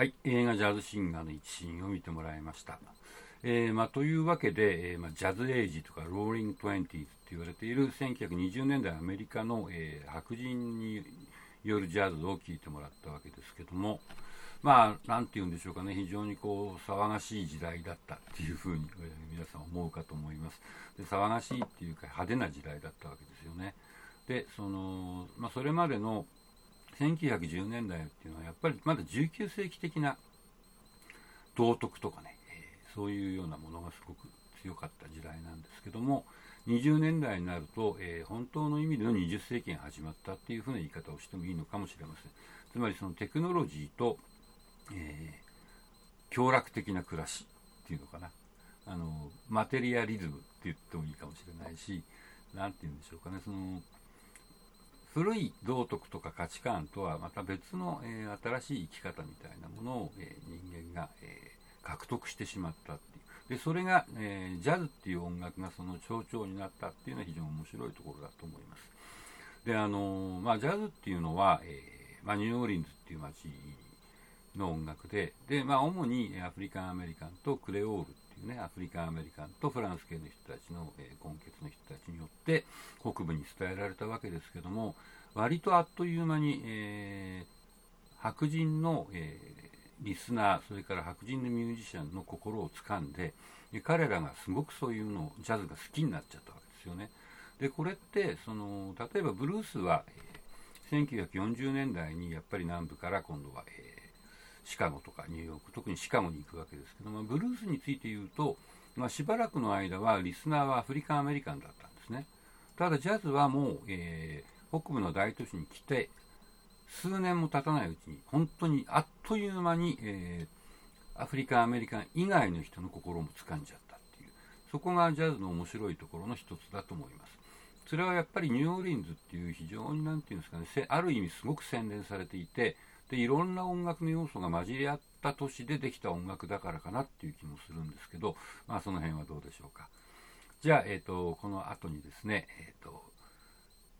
はい、映画ジャズシンガーの一シーンを見てもらいました。えーまあ、というわけで、えーまあ、 Jazz Age とか Roaring Twenties と言われている1920年代アメリカの、えー、白人によるジャズを聴いてもらったわけですけども、まあ、なんて言うんでしょうかね、非常にこう騒がしい時代だったっていうふうに、皆さん思うかと思いますで。騒がしいっていうか派手な時代だったわけですよね。で、そのまあ、それまでの1910年代っていうのはやっぱりまだ19世紀的な道徳とかね、え、そういうようなものがすごく強かった時代なんですけども20年代になると、えー、本当の意味での20世紀が始まったっていうふうな言い方をしてもいいのかもしれません。つまりそのテクノロジーと、えー、享楽的な暮らしっていうのかな。あのマテリアリズムって言ってもいいかもしれないし何て言うんでしょうかね。その古い道徳とか価値観とはまた別の、えー、新しい生き方みたいなものを、えー、人間が、えー、獲得してしまったっていう。でそれが、えジャズっていう音楽がその象徴になったっていうのは非常に面白いところだと思います。であのまあ、ジャズっていうのは、えまあ、ニューオーリンズっていう街の音楽でで、まあ、主にアフリカンアメリカンとクレオールっいうねアフリカンアメリカンとフランス系の人たちの、え根血の人たちによって北部に伝えられたわけですけども割とあっという間に、えー、白人の、えー、リスナーそれから白人のミュージシャンの心をつかんで彼らがすごくそういうのをジャズが好きになっちゃったわけですよね。でこれってその例えばブルースは、えー、1940年代にやっぱり南部から今度は、えー、シカゴとかニューヨーク特にシカゴに行くわけですけどもブルースについて言うと、まあ、しばらくの間はリスナーはアフリカンアメリカンだったんですね。ただジャズはもう、えー北部の大都市に来て数年も経たないうちに本当にあっという間に、えー、アフリカンアメリカン以外の人の心も掴んじゃったっていうそこがジャズの面白いところの一つだと思いますそれはやっぱりニューオーリンズっていう非常に何て言うんですかねある意味すごく洗練されていてでいろんな音楽の要素が混じり合った年でできた音楽だからかなっていう気もするんですけど、まあ、その辺はどうでしょうかじゃあ、えーと、この後にですね、えーと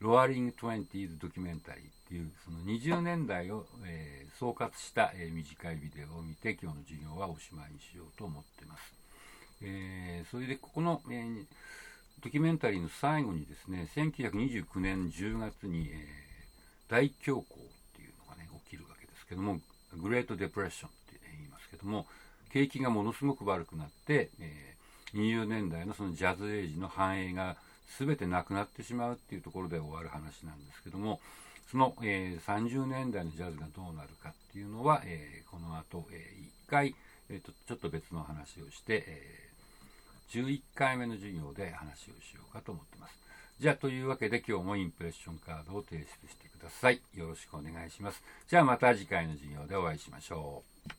ロアリング・トゥエンティーズ・ドキュメンタリーっていうその20年代を、えー、総括した、えー、短いビデオを見て今日の授業はおしまいにしようと思ってます。えー、それでここの、えー、ドキュメンタリーの最後にですね1929年10月に、えー、大恐慌っていうのがね起きるわけどもグレートデプレッションって言いますけども景気がものすごく悪くなって、えー、20年代のそのジャズエイジの繁栄が全てなくなってしまうっていうところで終わる話なんですけどもその、えー、30年代のジャズがどうなるかっていうのは、えー、この後、えー、1回、えーと、ちょっと別の話をして、え、11回目の授業で話をしようかと思ってます。じゃあ、というわけで今日もインプレッションカードを提出してください。よろしくお願いします。じゃあまた次回の授業でお会いしましょう。